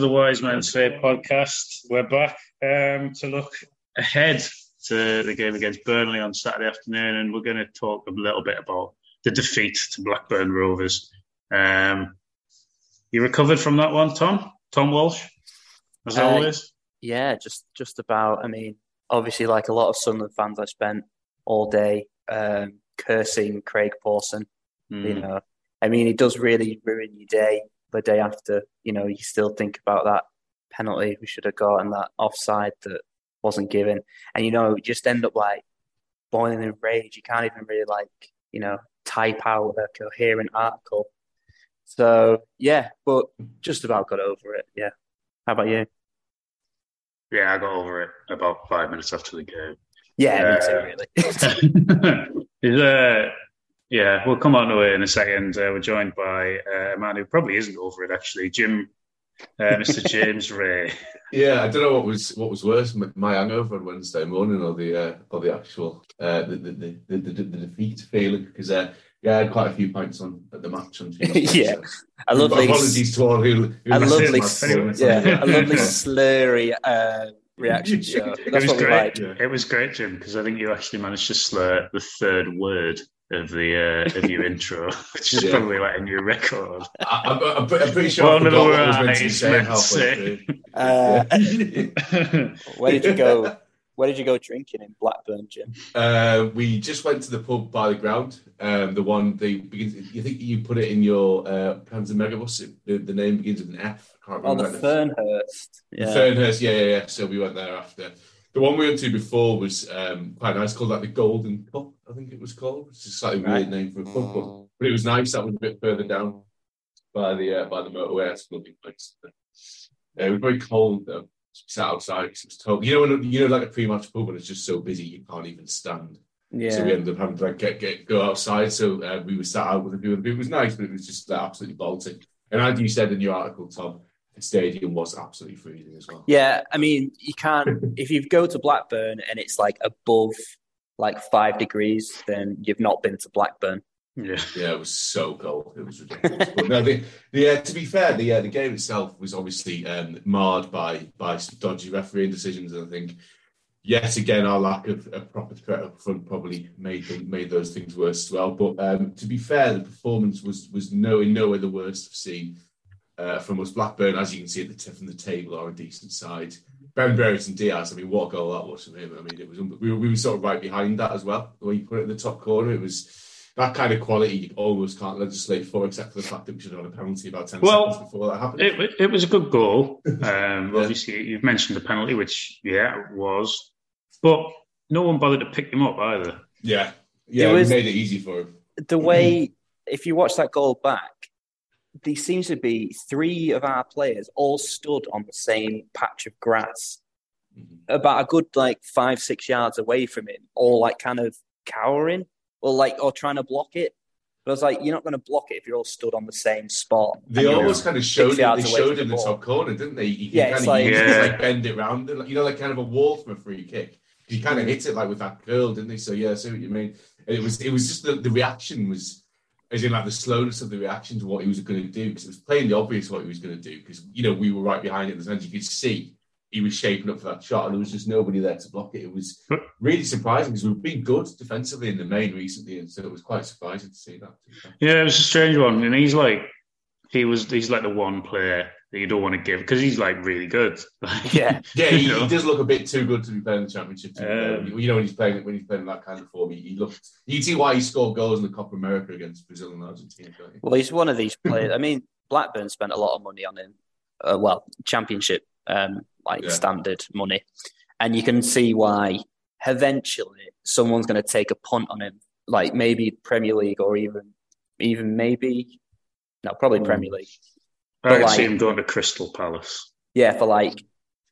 To the Wise Men Say podcast. We're back um, to look ahead to the game against Burnley on Saturday afternoon, and we're going to talk a little bit about the defeat to Blackburn Rovers. Um, you recovered from that one, Tom? Tom Walsh, as uh, always. Yeah, just just about. I mean, obviously, like a lot of Sunderland fans, I spent all day um, cursing Craig Pawson. Mm. You know, I mean, it does really ruin your day the day after, you know, you still think about that penalty we should have got and that offside that wasn't given. And, you know, just end up like boiling in rage. You can't even really like, you know, type out a coherent article. So, yeah, but just about got over it. Yeah. How about you? Yeah, I got over it about five minutes after the game. Yeah, uh, me too, really. is, uh, yeah, we'll come on to it in a second. Uh, we're joined by uh, a man who probably isn't over it, actually, Jim, uh, Mr. James Ray. Yeah, I don't know what was what was worse, my hangover on Wednesday morning or the uh, or the actual uh, the, the, the, the, the, the defeat feeling because uh, yeah, I had quite a few points on at the match on Tuesday. yeah, so. a lovely apologies to all who, who a lovely yeah, a lovely slurry uh, reaction show. That's it was great. Like. It was great, Jim, because I think you actually managed to slur the third word of the uh, of your intro, which is yeah. probably like a new record. I, am pretty sure One I forgot what I was meant to say halfway through. Uh, where did you go? Where did you go drinking in Blackburn, Jim? Uh, we just went to the pub by the ground. Um, the one they begins. You think you put it in your uh, plans Panzer Megabus? the, the, name begins with an F. I can't remember. Oh, the Fernhurst. Yeah. Fernhurst. Yeah, yeah, yeah. So we went there after. The one we went to before was um, quite nice, called like the Golden Cup, I think it was called. It's a slightly right. weird name for a pub, but, mm. but, it was nice. That was a bit further down by the uh, by the motorway. It's a lovely place. Uh, it was very cold though. sat outside because it was cold. You know, when, you know, like a pre-match pub, and it's just so busy you can't even stand. Yeah. So we ended up having to like get, get go outside. So uh, we were sat out with a few. Other people. It was nice, but it was just like, absolutely bolting. And as you said in your article, Tom, stadium was absolutely freezing as well. Yeah, I mean, you can't if you go to Blackburn and it's like above like five degrees, then you've not been to Blackburn. Yeah, yeah, it was so cold. It was ridiculous. but no, the, the uh, to be fair, the uh, the game itself was obviously um, marred by by some dodgy refereeing decisions, and I think yet again our lack of a proper threat up front probably made made those things worse as well. But um, to be fair, the performance was was no in no way the worst I've seen uh, from us. Blackburn, as you can see at the tip from the table, are a decent side. Ben Brereton Diaz, I mean, what a goal that was from him. I mean, it was we were, we were sort of right behind that as well. The way you put it in the top corner, it was that kind of quality you almost can't legislate for, except for the fact that we should have had a penalty about 10 well, seconds before that happened. It, it was a good goal. Um, yeah. Obviously, you've mentioned the penalty, which, yeah, it was. But no one bothered to pick him up either. Yeah. Yeah, it, was, made it easy for him. The way, if you watch that goal back, there seems to be three of our players all stood on the same patch of grass, mm-hmm. about a good like five six yards away from him, all like kind of cowering or like or trying to block it. But I was like, you're not going to block it if you're all stood on the same spot. They almost kind of showed it. They showed in the, the top corner, didn't they? You yeah, kind of like, yeah. like bend it round, you know, like kind of a wall from a free kick. You kind of hit it like with that curl, didn't they? So yeah, I see what you mean. it was it was just the, the reaction was as in like the slowness of the reaction to what he was going to do because it was plainly obvious what he was going to do because you know we were right behind it and you could see he was shaping up for that shot and there was just nobody there to block it. It was really surprising because we've been good defensively in the main recently and so it was quite surprising to see that. Yeah, it was a strange one and he's like he was he's like the one player that you don't want to give because he's like really good. yeah, yeah, he, he, does look a bit too good to be playing the championship. Um, you know when he's playing when he's playing that kind of form, he, he looked. You can see why he scored goals in the Copa America against Brazil and Argentina. Well, he's one of these players. I mean, Blackburn spent a lot of money on him. Uh, well, championship um, like yeah. standard money, and you can see why. Eventually, someone's going to take a punt on him, like maybe Premier League or even even maybe no, probably mm. Premier League. I can like, see him going to Crystal Palace. Yeah, for like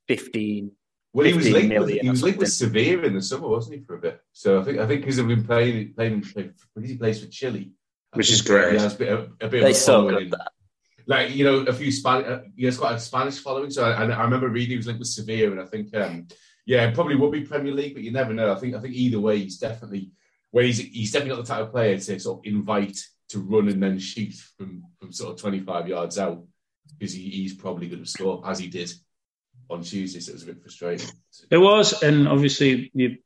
15. Well, he was linked, with, he was linked with Sevilla in the summer, wasn't he, for a bit? So I think I think because they've been playing playing because he plays for Chile, which is great. He has a bit, a, a bit they of a so good that. Like you know, a few Spanish. Uh, he has quite a Spanish following. So I, I remember reading he was linked with Sevilla, and I think um, yeah, probably would be Premier League, but you never know. I think I think either way, he's definitely where he's he's definitely not the type of player to sort of invite to run and then shoot from from sort of 25 yards out because he, he's probably going to score as he did on Tuesday. So it was a bit frustrating. It was, and obviously you,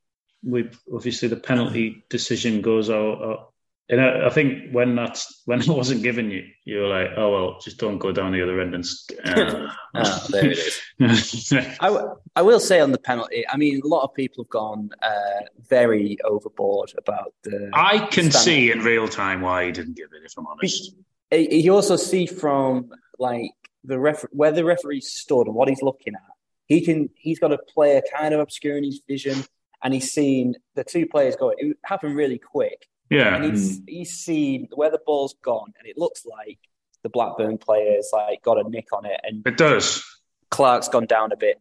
we obviously the penalty decision goes out. out and I, I, think when that's when it wasn't given you, you're like, oh well, just don't go down the other end and. Uh, oh, there it is. I, w- I will say on the penalty. I mean, a lot of people have gone uh, very overboard about the. I can standard. see in real time why he didn't give it. If I'm honest, you also see from like the ref where the referee stood and what he's looking at. He can. He's got a player kind of obscuring his vision, and he's seen the two players go. It happened really quick yeah. And he's, mm. he's seen where the ball's gone, and it looks like the Blackburn players like got a nick on it, and it does. Clarke's gone down a bit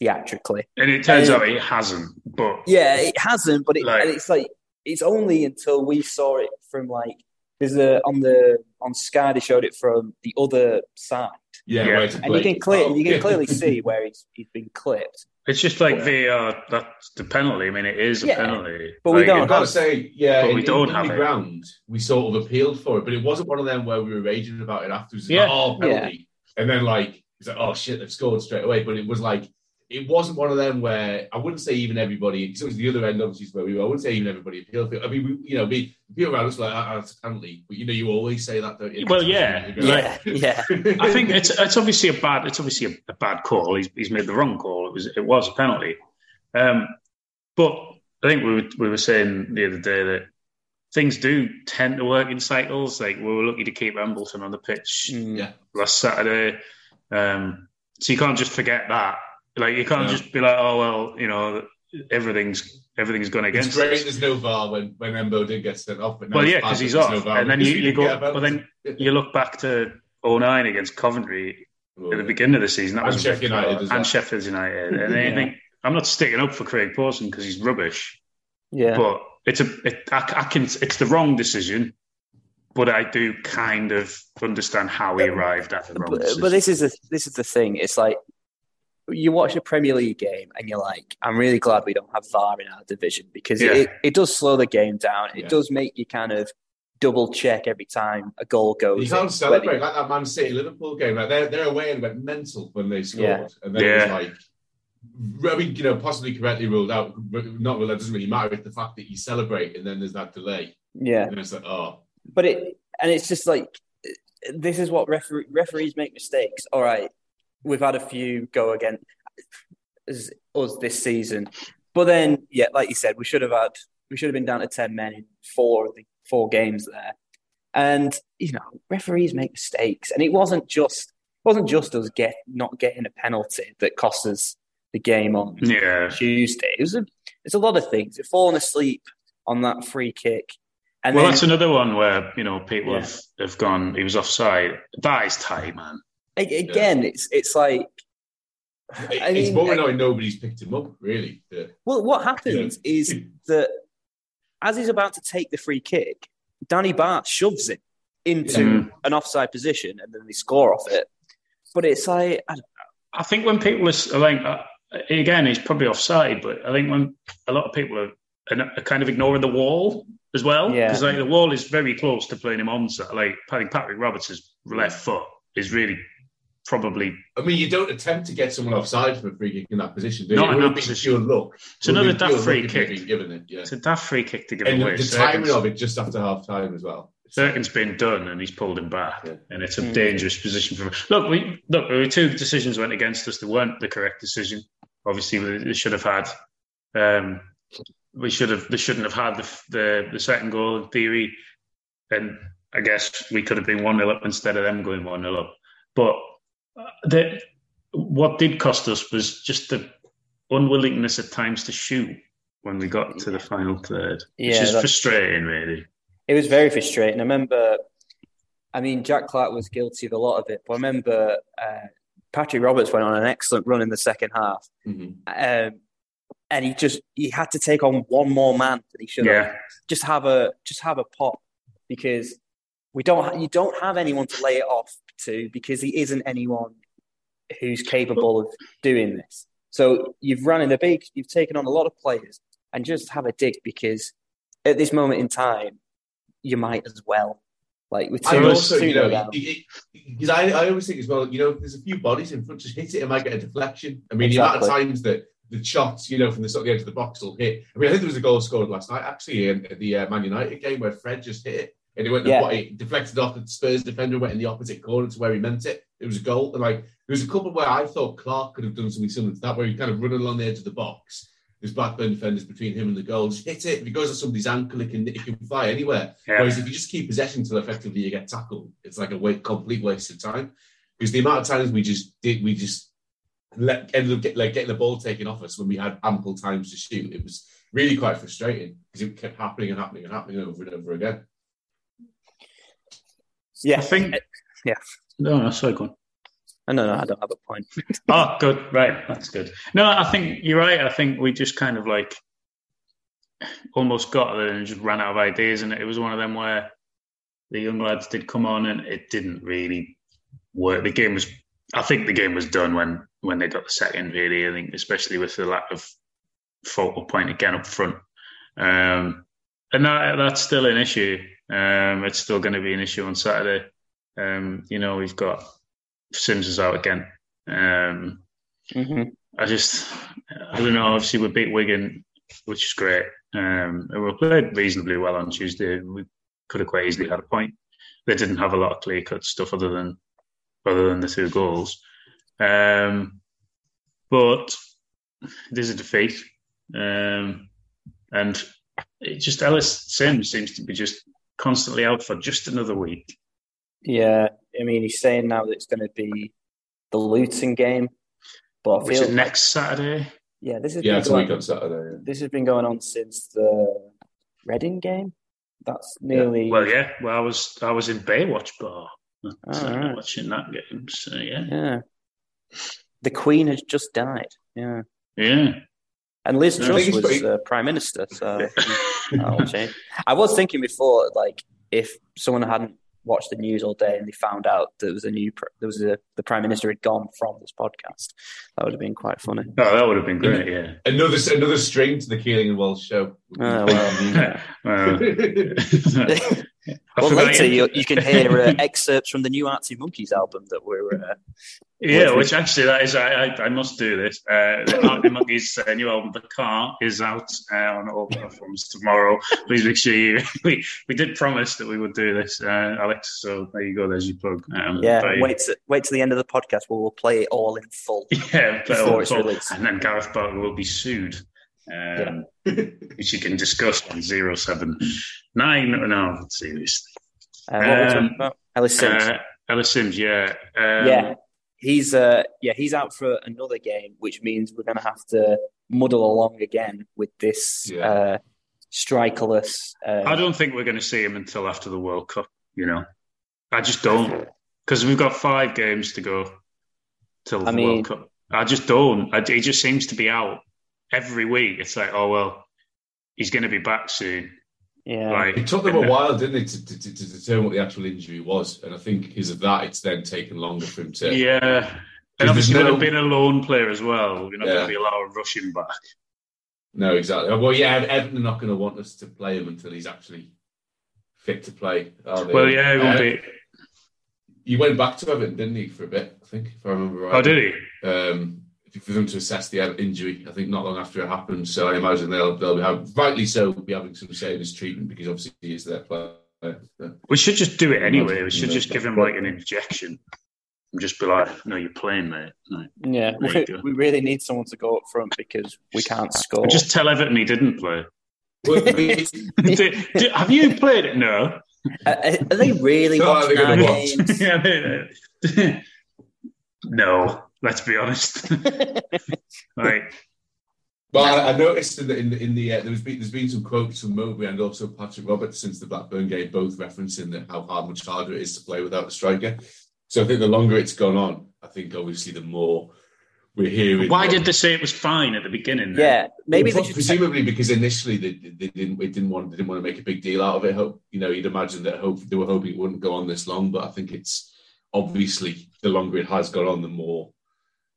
theatrically, and it turns out it hasn't. But yeah, it hasn't. But it, like, it's like it's only until we saw it from like there's a on the on Sky they showed it from the other side. Yeah, yeah. and you can clear, oh. you can clearly see where he's he's been clipped. It's just like VAR. That's the penalty. I mean, it is a penalty, but we don't. I've got to say, yeah, but we don't in have the it. ground. We sort of appealed for it, but it wasn't one of them where we were raging about it afterwards. yeah, like, oh, penalty, yeah. and then like it's like, oh shit, they've scored straight away. But it was like it wasn't one of them where I wouldn't say even everybody, because it was the other end, obviously, where we were. I wouldn't say even everybody appealed. I mean, we, you know, we, people around us were like, oh, it's a penalty. But, you know, you always say that, don't you? Well, yeah. Yeah. yeah. I think it's it's obviously a bad, it's obviously a, a, bad call. He's, he's made the wrong call. It was, it was a penalty. Um, but I think we were, we were saying the other day that things do tend to work in cycles. Like we were lucky to keep Embleton on the pitch mm. yeah. last Saturday. Um, so you can't just forget that. Like you can't just be like, oh well, you know, everything's everything's gone against. It's great. Us. There's no VAR when when Embo did get sent off, but well, yeah, because he's off, no and then you, you go, but then you look back to O'Nien against Coventry at the beginning of the season. That and was Sheffield United, and Sheffield United, and then yeah. think I'm not sticking up for Craig Pawson because he's rubbish. Yeah, but it's a it, I, I, can it's the wrong decision, but I do kind of understand how he arrived at the wrong. But, decision. but this is the this is the thing. It's like you watch a Premier League game and you're like, I'm really glad we don't have VAR in our division because yeah. it, it does slow the game down. It yeah. does make you kind of double check every time a goal goes. You can't celebrate like that Man City Liverpool game. Like they're they're away and went mental when they scored, yeah. and then yeah. it was like I mean, you know, possibly correctly ruled out. Not ruled out doesn't really matter. It's the fact that you celebrate and then there's that delay. Yeah, and it's like, oh, but it and it's just like this is what referee, referees make mistakes. All right, we've had a few go against us this season, but then yeah, like you said, we should have had we should have been down to ten men in four of the four games there, and you know, referees make mistakes, and it wasn't just it wasn't just us get not getting a penalty that cost us the game on yeah. Tuesday. It was a, it's a lot of things. They've fallen asleep on that free kick. And well, then, that's another one where you know people yeah. have, have gone. He was offside. That is tight, man. Again, yeah. it's it's like it, I mean, it's more annoying nobody's picked him up. Really. Well, what happens yeah. is that as he's about to take the free kick, Danny Batth shoves it into an offside position, and then they score off it. But it's like I, I think when people are like, uh, again, he's probably offside, but I think when a lot of people are, are kind of ignoring the wall as well, because yeah. like the wall is very close to playing him onside. Like I think Patrick Roberts' left foot is really probably. I mean, you don't attempt to get someone offside from a free kick in that position. Do Not in that position. Pure look. It's another daft free kick. Given it, yeah. It's a daft free kick to give and away. The, the timing of it just after half time as well. Cirkin's been done and he's pulled him back, yeah. and it's a mm. dangerous position for him. Look, we look. There were two decisions went against us. They weren't the correct decision. Obviously, we should have had. Um, we should have. They shouldn't have had the the, the second goal in theory, and I guess we could have been one 0 up instead of them going one 0 up. But uh, the, what did cost us was just the unwillingness at times to shoot when we got to the final third, yeah, which is frustrating, really it was very frustrating. I remember, I mean, Jack Clarke was guilty of a lot of it, but I remember uh, Patrick Roberts went on an excellent run in the second half, mm-hmm. um, and he just he had to take on one more man that he should yeah. have. Just have a just have a pop because we don't you don't have anyone to lay it off to because he isn't anyone who's capable of doing this. So you've run in the big, you've taken on a lot of players, and just have a dig because at this moment in time, you might as well. Like with I two, also, two you know, because I, I always think as well, you know, if there's a few bodies in front, just hit it, it might get a deflection. I mean, the amount of times that the shots, you know, from the sort of the edge of the box will hit. I mean, I think there was a goal scored last night, actually, in the uh, Man United game where Fred just hit it and it went, Yeah. what, it deflected off the Spurs defender, went in the opposite corner to where he meant it. It was a goal. And like, there was a couple where I thought Clarke could have done something similar to that, where he kind of running along the edge of the box. There's Blackburn defenders between him and the goal. Just hit it. If he goes at somebody's ankle, it can, it can fly anywhere. Yeah. Whereas if you just keep possession until effectively you get tackled, it's like a wa- complete waste of time. Because the amount of times we just did, we just let, ended up get, like getting the ball taken off us when we had ample times to shoot. It was really quite frustrating because it kept happening and happening and happening over and over again. Yeah, I think. Yeah. No, no, sorry, go on. Oh, no, no, I don't have a point. Oh, good. Right. That's good. No, I think you're right. I think we just kind of like almost got there and just ran out of ideas. And it was one of them where the young lads did come on and it didn't really work. The game was, I think the game was done when, when they got the second, really. I think, especially with the lack of focal point again up front. Um, and that, that's still an issue. Um, it's still going to be an issue on Saturday. Um, you know, we've got Simms is out again. Um, hmm I just, I don't know. Obviously, we beat Wigan, which is great. Um, and we played reasonably well on Tuesday. We could have quite easily had a point. They didn't have a lot of clear cut stuff other than other than the two goals. Um, but there's a defeat, um, and it just Ellis Simms seems to be just constantly out for just another week. Yeah, I mean, he's saying now that it's going to be the Luton game, but I Which is next Saturday. yeah, this is Yeah, it's a week on Saturday. this has been going on since the Reading game. That's nearly Well, yeah. Well, I was I was in Baywatch Bar uh, right. watching that game. So yeah, yeah. The Queen has just died. Yeah, yeah. And Liz I Truss was pretty- uh, prime minister, so that'll. I was thinking before, like, if someone hadn't watched the news all day and they found out there was a new, there was a the prime minister had gone from this podcast, that would have been quite funny. Oh, that would have been great. Yeah. Another another string to the Keeling and Wells show. Oh, well. well, I Well, later you- you, can hear uh, excerpts from the new Arctic Monkeys album that we're. Uh, Yeah, which actually that is I I, I must do this. Uh, the Arctic Monkeys uh, new album, The Car, is out uh, on all platforms tomorrow. Please make sure you we we did promise that we would do this, uh, Alex. So there you go. There's your plug. Um, yeah, but- wait to, wait till the end of the podcast where we'll play it all in full. Yeah, Before it's released. and then Gareth Barker will be sued, um, which you can discuss on zero seven nine. No, seriously. Uh, what were we Um, talking about? Ellis Simms. Uh, Ellis Simms, yeah, um, yeah, he's uh, yeah he's out for another game, which means we're going to have to muddle along again with this Yeah. uh, strikerless. Uh, I don't think we're going to see him until after the World Cup. You know, I just don't because we've got five games to go till the mean- World Cup. I just don't. I, he just seems to be out every week. It's like, oh well, he's going to be back soon. yeah, Like It took them a while, didn't it, to, to, to, to determine what the actual injury was, and I think because of that, it's then taken longer for him to. Yeah. Because And obviously, there's with no- him being a lone player as well, we're not Yeah. going to be allowed to rush him back. No, exactly. Well, yeah, Everton are not going to want us to play him until he's actually fit to play. Are they? Well, yeah, it will Uh, be. He went back to Everton, didn't he, for a bit? I think, if I remember right. Oh, did he? Um, for them to assess the injury, I think not long after it happened. So I imagine they'll they'll be have, rightly so be having some serious treatment because obviously he is their player. So, We should just do it anyway. We should just give him like an injection and just be like, "No, you're playing, mate." Like, yeah. We, we really need someone to go up front because we can't score. Just tell Everton he didn't play. Do- do- have you played it? No. Uh, are they really No, watching our gonna watch. games? Yeah, they- no. Let's be honest. like, But I, I noticed in the in the, in the uh, there's been there's been some quotes from Mowbray and also Patrick Roberts since the Blackburn game, both referencing that how hard much harder it is to play without a striker. So I think the longer it's gone on, I think obviously the more we're hearing. why did they say it was fine at the beginning? then? Yeah, maybe Well, should. presumably because initially they, they didn't they didn't want they didn't want to make a big deal out of it. Hope you know you'd imagine that hope they were hoping it wouldn't go on this long, but I think it's obviously the longer it has gone on, the more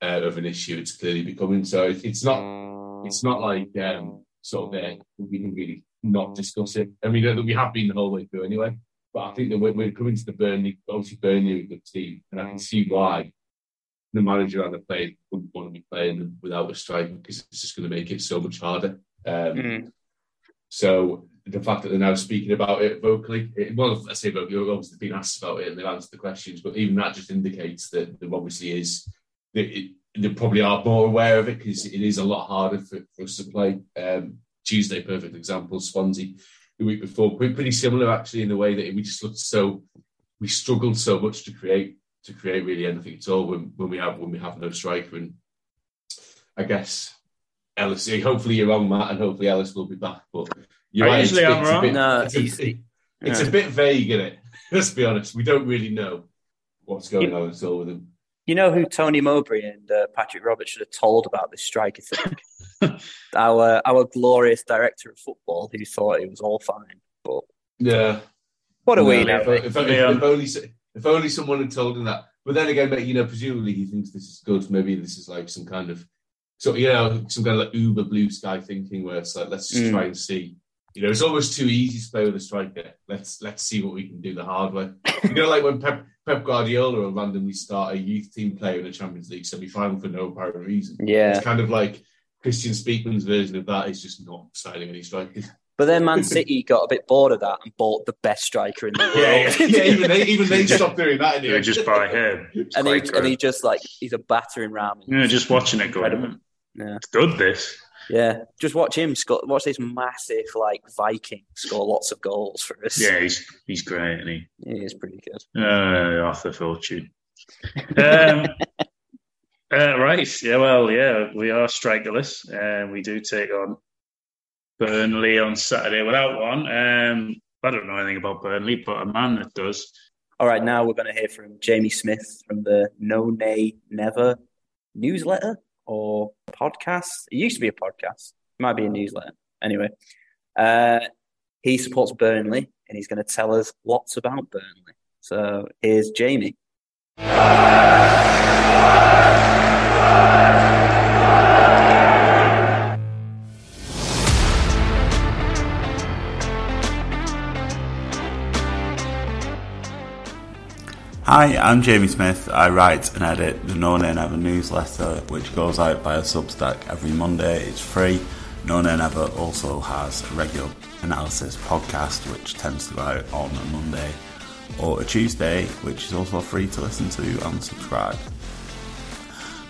uh, of an issue it's clearly becoming. So it, it's not it's not like um, sort of there we can really not discuss it. I mean we have been the whole way through anyway. but I think that we're, we're coming to the Burnley, obviously Burnley are a good team, and I can see why the manager and the player wouldn't want to be playing without a striker because it's just going to make it so much harder. Um, Mm. So the fact that they're now speaking about it vocally, it, well, I say vocally, obviously they've been asked about it and they've answered the questions, but even that just indicates that there obviously is, that it, they probably are more aware of it because it is a lot harder for, for us to play. Um, Tuesday, perfect example, Swansea the week before, pretty, pretty similar actually in the way that we just looked so, we struggled so much to create to create really anything at all when, when we have when we have no striker and I guess Ellis. Hopefully you're wrong, Matt, and hopefully Ellis will be back. But you're right, it's usually a bit- am it's a wrong. bit- No, it's a, it's yeah. a bit vague, isn't it? Let's be honest. We don't really know what's going on at all with him. You know who Tony Mowbray and uh, Patrick Roberts should have told about this striker thing? our our glorious director of football, who thought it was all fine. But Yeah. what do we No, know? If, if, if, Yeah. if only if only someone had told him that. But then again, you know, presumably he thinks this is good. Maybe this is like some kind of so you know some kind of like Uber blue sky thinking where it's like let's just Mm. try and see. You know, it's almost too easy to play with a striker. Let's let's see what we can do the hard way. You know, like when Pep, Pep Guardiola will randomly start a youth team player in a Champions League semi-final for no apparent reason. Yeah, It's kind of like Kristjaan Speakman's version of that is just not signing any strikers. but then Man City got a bit bored of that and bought the best striker in the world. Yeah, yeah, yeah. Even they, even they stopped doing that. in the Yeah, just buy him. It's and he quite and he just like he's a battering ram. yeah, just watching it going. Incredible. Yeah. It's good. This. Yeah, just watch him score. Watch this massive like Viking score lots of goals for us. Yeah, he's he's great, and he he is pretty good. uh, Arthur Fortune. Um, uh, right. Yeah. Well. Yeah. We are strikerless, and we do take on Burnley on Saturday without one. Um, I don't know anything about Burnley, but a man that does. All right, now we're going to hear from Jamie Smith from the No Nay Never newsletter or podcast. It used to be a podcast. It might be a newsletter. Anyway, uh, he supports Burnley and he's going to tell us lots about Burnley. So here's Jamie. Hi, I'm Jamie Smith. I write and edit the No Nay Never newsletter, which goes out via Substack every Monday. It's free. No Nay Never also has a regular analysis podcast, which tends to go out on a Monday or a Tuesday, which is also free to listen to and subscribe.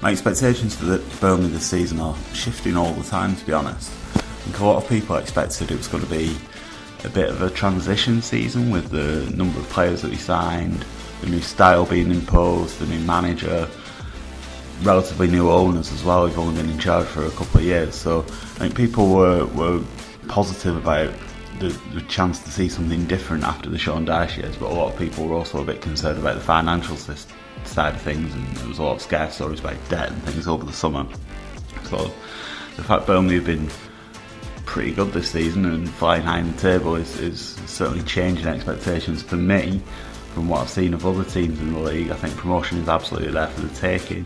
My expectations for the Burnley this season are shifting all the time, to be honest. I think a lot of people expected it was going to be a bit of a transition season with the number of players that we signed, the new style being imposed, the new manager, relatively new owners as well who've only been in charge for a couple of years. So I think people were, were positive about the, the chance to see something different after the Sean Dyche years, but a lot of people were also a bit concerned about the financial side of things, and there was a lot of scare stories about debt and things over the summer. So the fact Burnley have been pretty good this season and flying high in the table is, is certainly changing expectations for me from what I've seen of other teams in the league. I think promotion is absolutely there for the taking.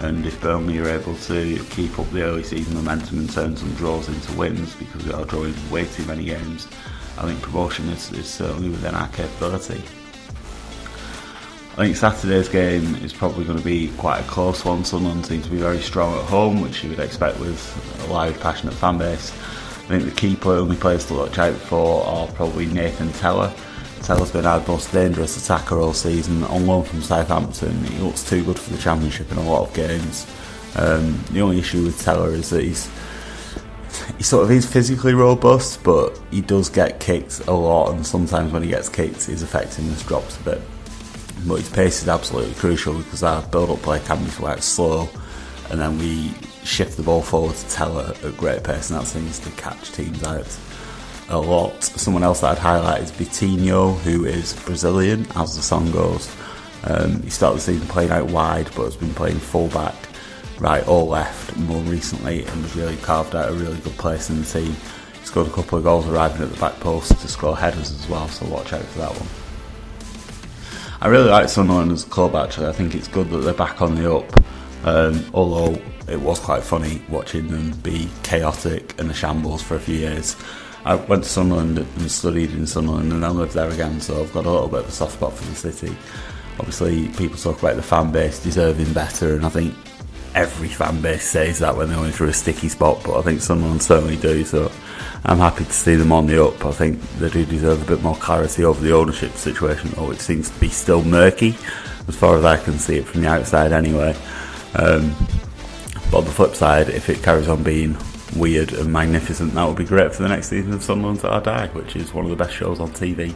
And if Burnley are able to keep up the early season momentum and turn some draws into wins, because we are drawing way too many games, I think promotion is, is certainly within our capability. I think Saturday's game is probably going to be quite a close one. Sunderland seem to be very strong at home, which you would expect with a loud, passionate fan base. I think the key only players to watch out for are probably Nathan Tella. Tella's been our most dangerous attacker all season, on loan from Southampton. He looks too good for the Championship in a lot of games. Um, the only issue with Tella is that he's he sort of is physically robust, but he does get kicked a lot, and sometimes when he gets kicked, his effectiveness drops a bit. But his pace is absolutely crucial because our build-up play can be quite slow, and then we shift the ball forward to Tella at great pace, and that seems to catch teams out a lot. Someone else that I'd highlight is Vitinho, who is Brazilian, as the song goes. Um, he started the season playing out wide, but has been playing full-back, right or left more recently, and has really carved out a really good place in the team. He scored a couple of goals arriving at the back post to score headers as well, so watch out for that one. I really like Sunderland as a club actually. I think it's good that they're back on the up. Um, although it was quite funny watching them be chaotic and a shambles for a few years. I went to Sunderland and studied in Sunderland, and I lived there again, so I've got a little bit of a soft spot for the city. Obviously, people talk about the fan base deserving better, and I think every fan base says that when they're going through a sticky spot, but I think Sunderland certainly do. So I'm happy to see them on the up. I think they do deserve a bit more clarity over the ownership situation, though it seems to be still murky as far as I can see it from the outside anyway. Um, but on the flip side, if it carries on being weird and magnificent, that would be great for the next season of Sunderland Till I Die, which is one of the best shows on TV.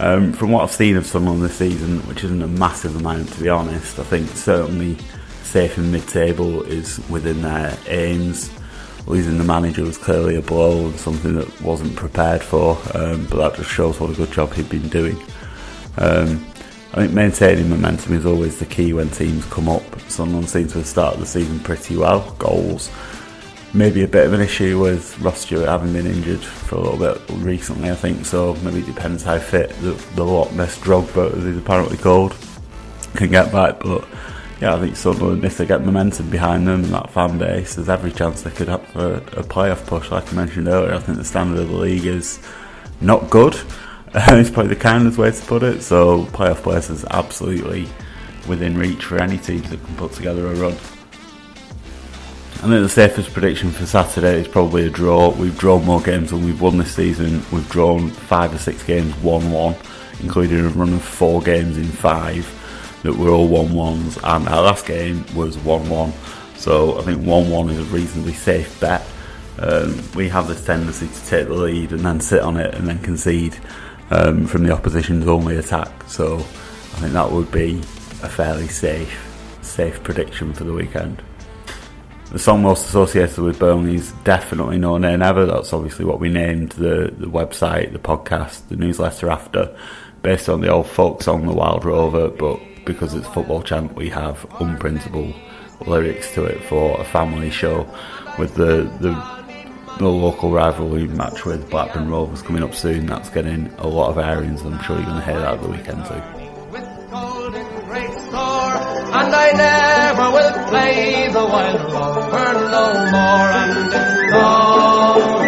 Um, from what I've seen of Sunderland this season, which isn't a massive amount to be honest, I think certainly safe in mid-table is within their aims. Losing the manager was clearly a blow and something that wasn't prepared for, um, but that just shows what a good job he'd been doing. Um, I think maintaining momentum is always the key when teams come up. Sunderland seems to have started the season pretty well. Goals, maybe a bit of an issue with Ross Stewart having been injured for a little bit recently, I think. So maybe it depends how fit the, the Loch Ness Drogba, as he's apparently called, can get back. But yeah, I think Sunderland, if they get momentum behind them and that fan base, there's every chance they could have a, a playoff push. Like I mentioned earlier, I think the standard of the league is not good. it's probably the kindest way to put it. So playoff place is absolutely within reach for any teams that can put together a run. I think the safest prediction for Saturday is probably a draw. We've drawn more games than we've won this season. We've drawn five or six games 1 1, including a run of four games in five that were all 1 1s, and our last game was 1 1. So I think 1 1 is a reasonably safe bet. Um, we have this tendency to take the lead and then sit on it and then concede um, from the opposition's only attack. So I think that would be a fairly safe, safe prediction for the weekend. The song most associated with Burnley is definitely No Nay Never. That's obviously what we named the, the website, the podcast, the newsletter after, based on the old folk song The Wild Rover, but because it's football chant, we have unprintable lyrics to it for a family show with the, the the local rivalry match with Blackburn Rovers coming up soon. That's getting a lot of airings. I'm sure you're going to hear that at the weekend too. Play the wild rover no more. And it's no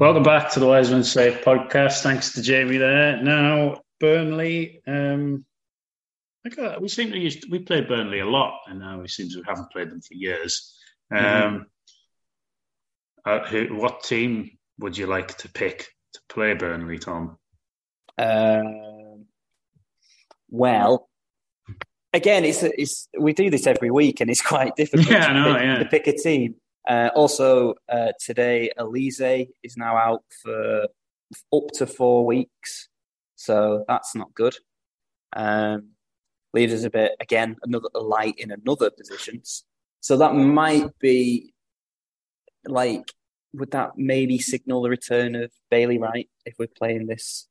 Welcome back to the Wise Men Say podcast. Thanks to Jamie there. Now, Burnley, um, I got, we seem to use, we played Burnley a lot, and now it seems we haven't played them for years. Um, uh, who, what team would you like to pick to play Burnley, Tom? Um, well, again, it's it's we do this every week, and it's quite difficult Yeah, to, know, pick, yeah. to pick a team. Uh, also, uh, today Alese is now out for up to four weeks, so that's not good. Um, leaves us a bit again another light in another positions. So that might be like would that maybe signal the return of Bailey Wright if we're playing this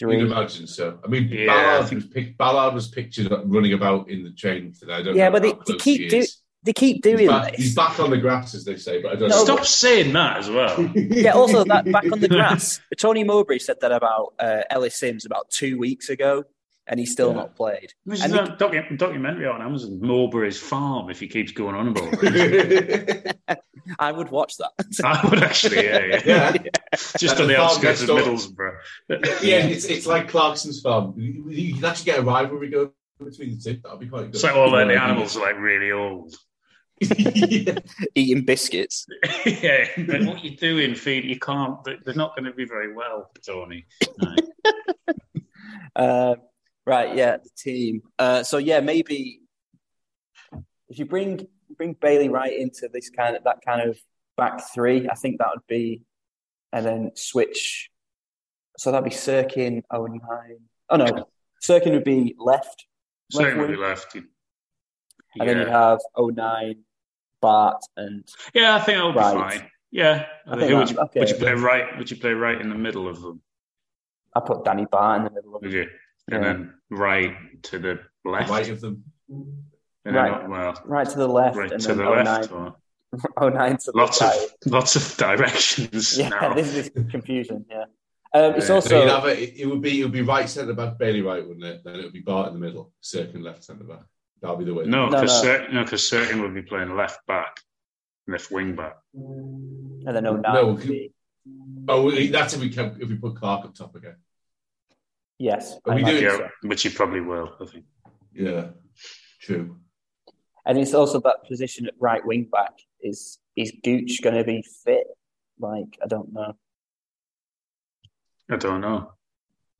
You'd imagine so. I mean, Yeah, Ballard, was pic- Ballard was pictured running about in the train today. I don't Yeah, know but they- they keep he do- is. They keep He's doing back, this. he's back on the grass, as they say, but I don't No, know. Stop saying that as well. Yeah, also that back on the grass. Tony Mowbray said that about uh, Ellis Simms about two weeks ago, and he's still Yeah. not played. There's And a docu- documentary on Amazon, Mowbray's Farm, if he keeps going on about it. I would watch that. I would actually, yeah, yeah. yeah. Just And on the the outskirts of. Middlesbrough. yeah, it's, it's like Clarkson's farm. You, you can actually get a rivalry going between the two. That'd be quite good. So like all the, the animals are like really old. Eating biscuits. yeah, but what you're doing, feed? You can't. they- They're not going to be very well, Tony. No. Uh, right, yeah, the team. Uh, so yeah, maybe if you bring bring Bailey Wright into this kind of that kind of back three, I think that would be, and then switch. So that'd be Cirkin, O'Nien. Oh no, Cirkin would be left, left Certainly wing, left. And then you'd have O'Nien, Batth, and yeah, I think that would be Right. fine. Yeah, I I think think would, you, okay. would you play right? Would you play right in the middle of them? I put Danny Batth in the middle of Would you? And Yeah. then right to the left. Right of them. Right. not- well, Right to the left, right and to then the O'Nien, left. Or O'Nien to the lots of lots of directions Yeah, now. this is confusion. Yeah, um, it's Yeah. also So a, it, it would be it would be right centre back, Bailey Wright, wouldn't it? Then it would be Batth in the middle, Cirkin left centre back. That'll be the way. No, No, because no. certain, no, because Cirkin would be playing left back, left wing back. and then O'Nien No, would be Oh, we- that's if we kept, if we put Clarke up top again. yes. We imagine doing- so. Which he probably will. I think. Yeah, true. And it's also that position at right wing back. Is is Gooch going to be fit? Like I don't know. I don't know.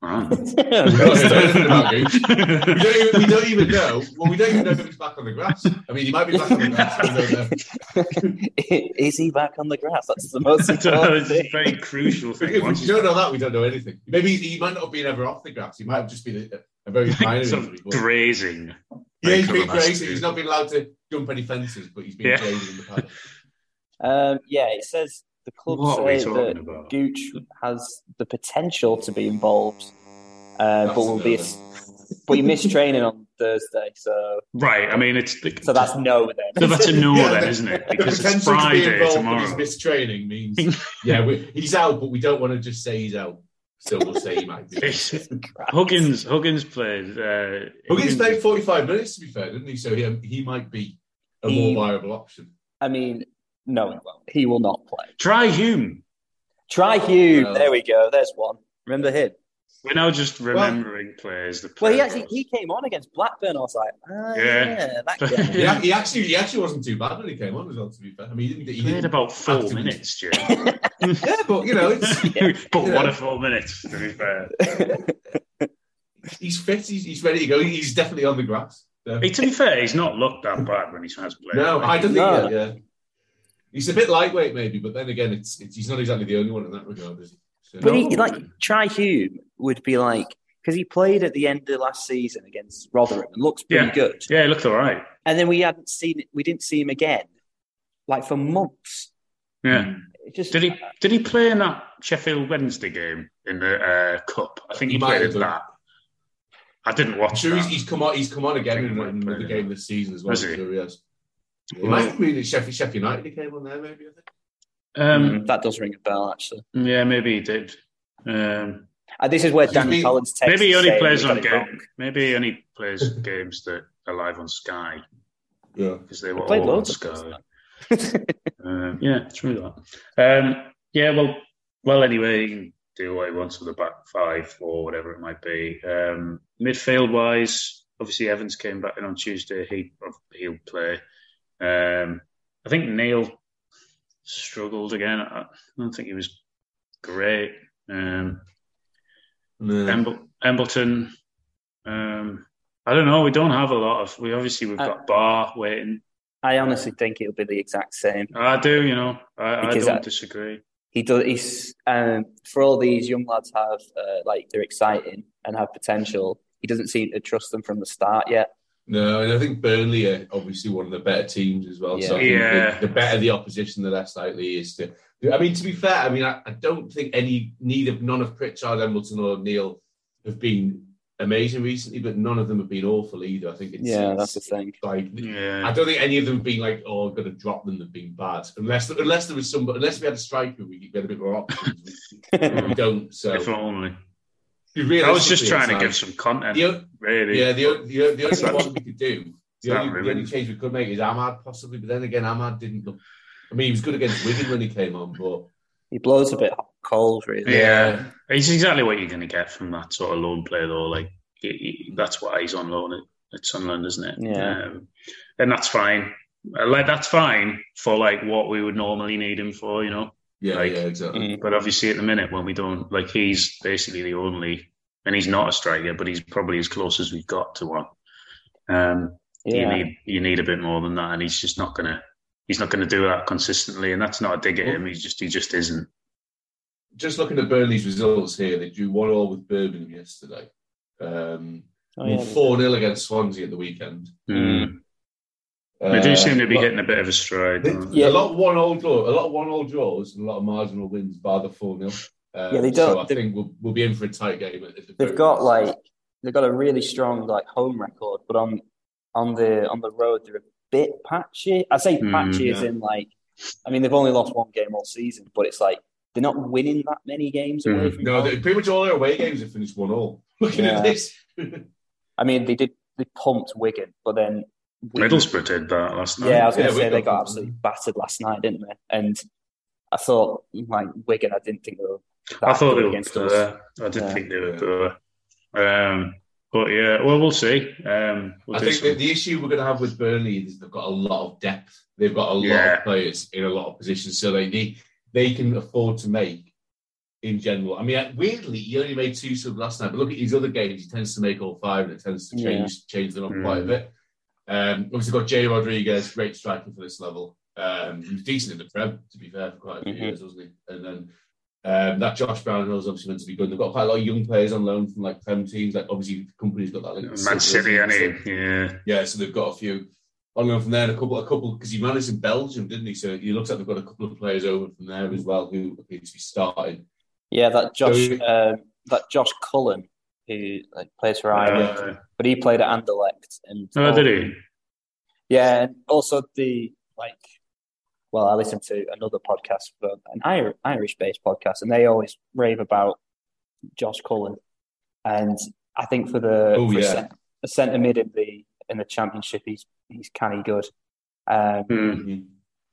We don't know anything about Gooch. We don't, even, we don't even know. Well, we don't even know if he's back on the grass. I mean, he might be back on the grass. We don't know. is he back on the grass? That's the most I important thing. very crucial If thing. we don't know that, we don't know anything. Maybe he might not have been ever off the grass. He might have just been a, a very minor sort of injury. grazing. Yeah, he's Like, been for the last crazy. two- He's not been allowed to jump any fences, but he's been Yeah. grazing in the paddock. Um, yeah, it says the club What say that about? Gooch has the potential to be involved, uh, but will be. no But he missed training on Thursday, so Right. I mean, it's the, so that's no then. so that's a no Yeah, then, isn't it? The Because it's potential to be Friday involved in tomorrow. his missed training means, yeah, we, he's out, but we don't want to just say he's out. So we'll say he might be. Huggins Huggins played. Uh, Huggins played 45 minutes, to be fair, didn't he? So he, he might be a He- more viable option. I mean, no, he won't. He will not play. Trai Hume. Trai Hume. Well- there we go. There's one. Remember him? We're now just remembering players. That Well, he actually for he came on against Blackburn. I was like, ah, Yeah. yeah. that guy. He, actually he actually wasn't too bad when he came on as well, to be fair. I mean, he didn't, he played didn't about four actively- minutes, Jim. Yeah, but you know, it's, but Yeah. what a four minutes, to be fair. he's fit. He's, he's ready to go. He's definitely on the grass. So- Hey, to be fair, he's not looked that bad when he has played. No, I don't think. No. Yeah, yeah. He's a bit lightweight, maybe, but then again, it's, it's he's not exactly the only one in that regard, is he? So, But he, like, Trai Hume would be like, because he played at the end of last season against Rotherham and looks pretty Yeah. good. Yeah, he looked all right. And then we hadn't seen we didn't see him again, like for months. Yeah. It just Did he did he play in that Sheffield Wednesday game in the uh, cup? I think he, He played in done. that. I didn't I'm watch sure that. he's, he's come on. He's come on again in, he might in play another game this season as well. Has he? Sure he has. It might have been Sheffield, Sheffield United. He came on there, maybe. I think. um, Mm, that does ring a bell actually. yeah, maybe he did. Um, And this is where He's Dan been- Collins takes maybe he only plays on game. Maybe he only plays games that are live on Sky Yeah. because they were Played all on loads of Sky. Um, yeah, it's really that. Um, yeah, well, well. Anyway, he can do what he wants with the back five or whatever it might be. Um, midfield wise, obviously Evans came back in on Tuesday. He he'll play. Um, I think Neil struggled again. I don't think he was great. Um, No. Emble- Embleton. Um, I don't know. We don't have a lot of. We obviously we've Uh, got Bar waiting. I honestly think it'll be the exact same. I do, you know. I, I don't I- disagree. He does. He's um, for all these young lads have uh, like they're exciting and have potential. He doesn't seem to trust them from the start yet. No, and I think Burnley are obviously one of the better teams as well. So I Yeah. think Yeah. the, the better the opposition, the less likely he is to. I mean, to be fair, I mean, I, I don't think any need of none of Pritchard, Embleton, or Neil have been amazing recently, but none of them have been awful either. I think it's Yeah, it's that's the thing. like yeah. I don't think any of them have been like, oh, I'm going to drop them. They've been bad, unless unless there was some, unless we had a striker, we'd get a bit more options. we don't. So If only. I was just trying to it's give some content, The, o- really. yeah, the, the, the only not- one we could do, the not only, the only change we could make is Ahmad possibly, but then again, Ahmad didn't look. I mean, he was good against Wigan when he came on, but He blows a bit cold, really. Yeah. It's exactly what you're going to get from that sort of loan player, though. Like, he, he- that's why he's on loan. at Sunderland, isn't it? Yeah. Um, and that's fine. Like that's fine for like what we would normally need him for, you know. Yeah, Like- yeah, exactly. But obviously, at the minute, when we don't like, he's basically the only, and he's not a striker, but he's probably as close as we've got to one. Um, you need you need a bit more than that, and he's just not gonna he's not gonna do that consistently, and that's not a dig at him. He's just he just isn't. Just looking at Burnley's results here, they drew one all with Birmingham yesterday. Um, Oh, yeah. four 0 against Swansea at the weekend. Mm. They do seem to be Uh, hitting a bit of a stride. They- Yeah. A lot of one all draw, a lot of one all draws, and a lot of marginal wins by the four 0 um, Yeah, they don't- I they- think we'll, we'll be in for a tight game. At, at the They've got least. like they've got a really strong like home record, but on on the on the road they're a bit patchy. I say Mm, patchy as yeah. in like, I mean they've only lost one game all season, but it's like they're not winning that many games away Mm. from no, home. they, pretty much all their away games have finished one all. Looking Yeah. at this, I mean they did they pumped Wigan, but then Wigan- Middlesbrough did that last night. Yeah, I was going Yeah, to say they got pumped absolutely battered last night, didn't they? And I thought like Wigan, I didn't think they were. That I thought they were against us. poor. I did Yeah. think they were poor. Um, but yeah, well, we'll see. Um, we'll I think some- the issue we're going to have with Burnley is they've got a lot of depth. They've got a lot Yeah. of players in a lot of positions, so they need, they can afford to make. In general, I mean, weirdly, he only made two subs last night, but look at his other games; he tends to make all five, and it tends to change change them up Mm. quite a bit. Um, obviously, got Jay Rodriguez, great striker for this level. Um, he was decent in the Prem, to be fair, for quite a few Mhm. years, wasn't he? And then um, that Josh Brownhill is obviously meant to be good. They've got quite a lot of young players on loan from like Prem teams. Like obviously, the Kompany's got that. Like, Man City, hasn't any? So- yeah. yeah, so they've got a few on loan from there, and a couple, a couple, because he managed in Belgium, didn't he? So he looks like they've got a couple of players over from there as well who appear to be starting. Yeah, that Josh, So- um, that Josh Cullen, who like plays for Ireland, Uh, but he played at Anderlecht, and oh, did he? Yeah, and also the like. Well, I listened to another podcast, but an Irish-based podcast, and they always rave about Josh Cullen, and I think for the Oh, for yeah. a, cent- a centre mid in the in the championship, he's he's canny good. Um, Hmm.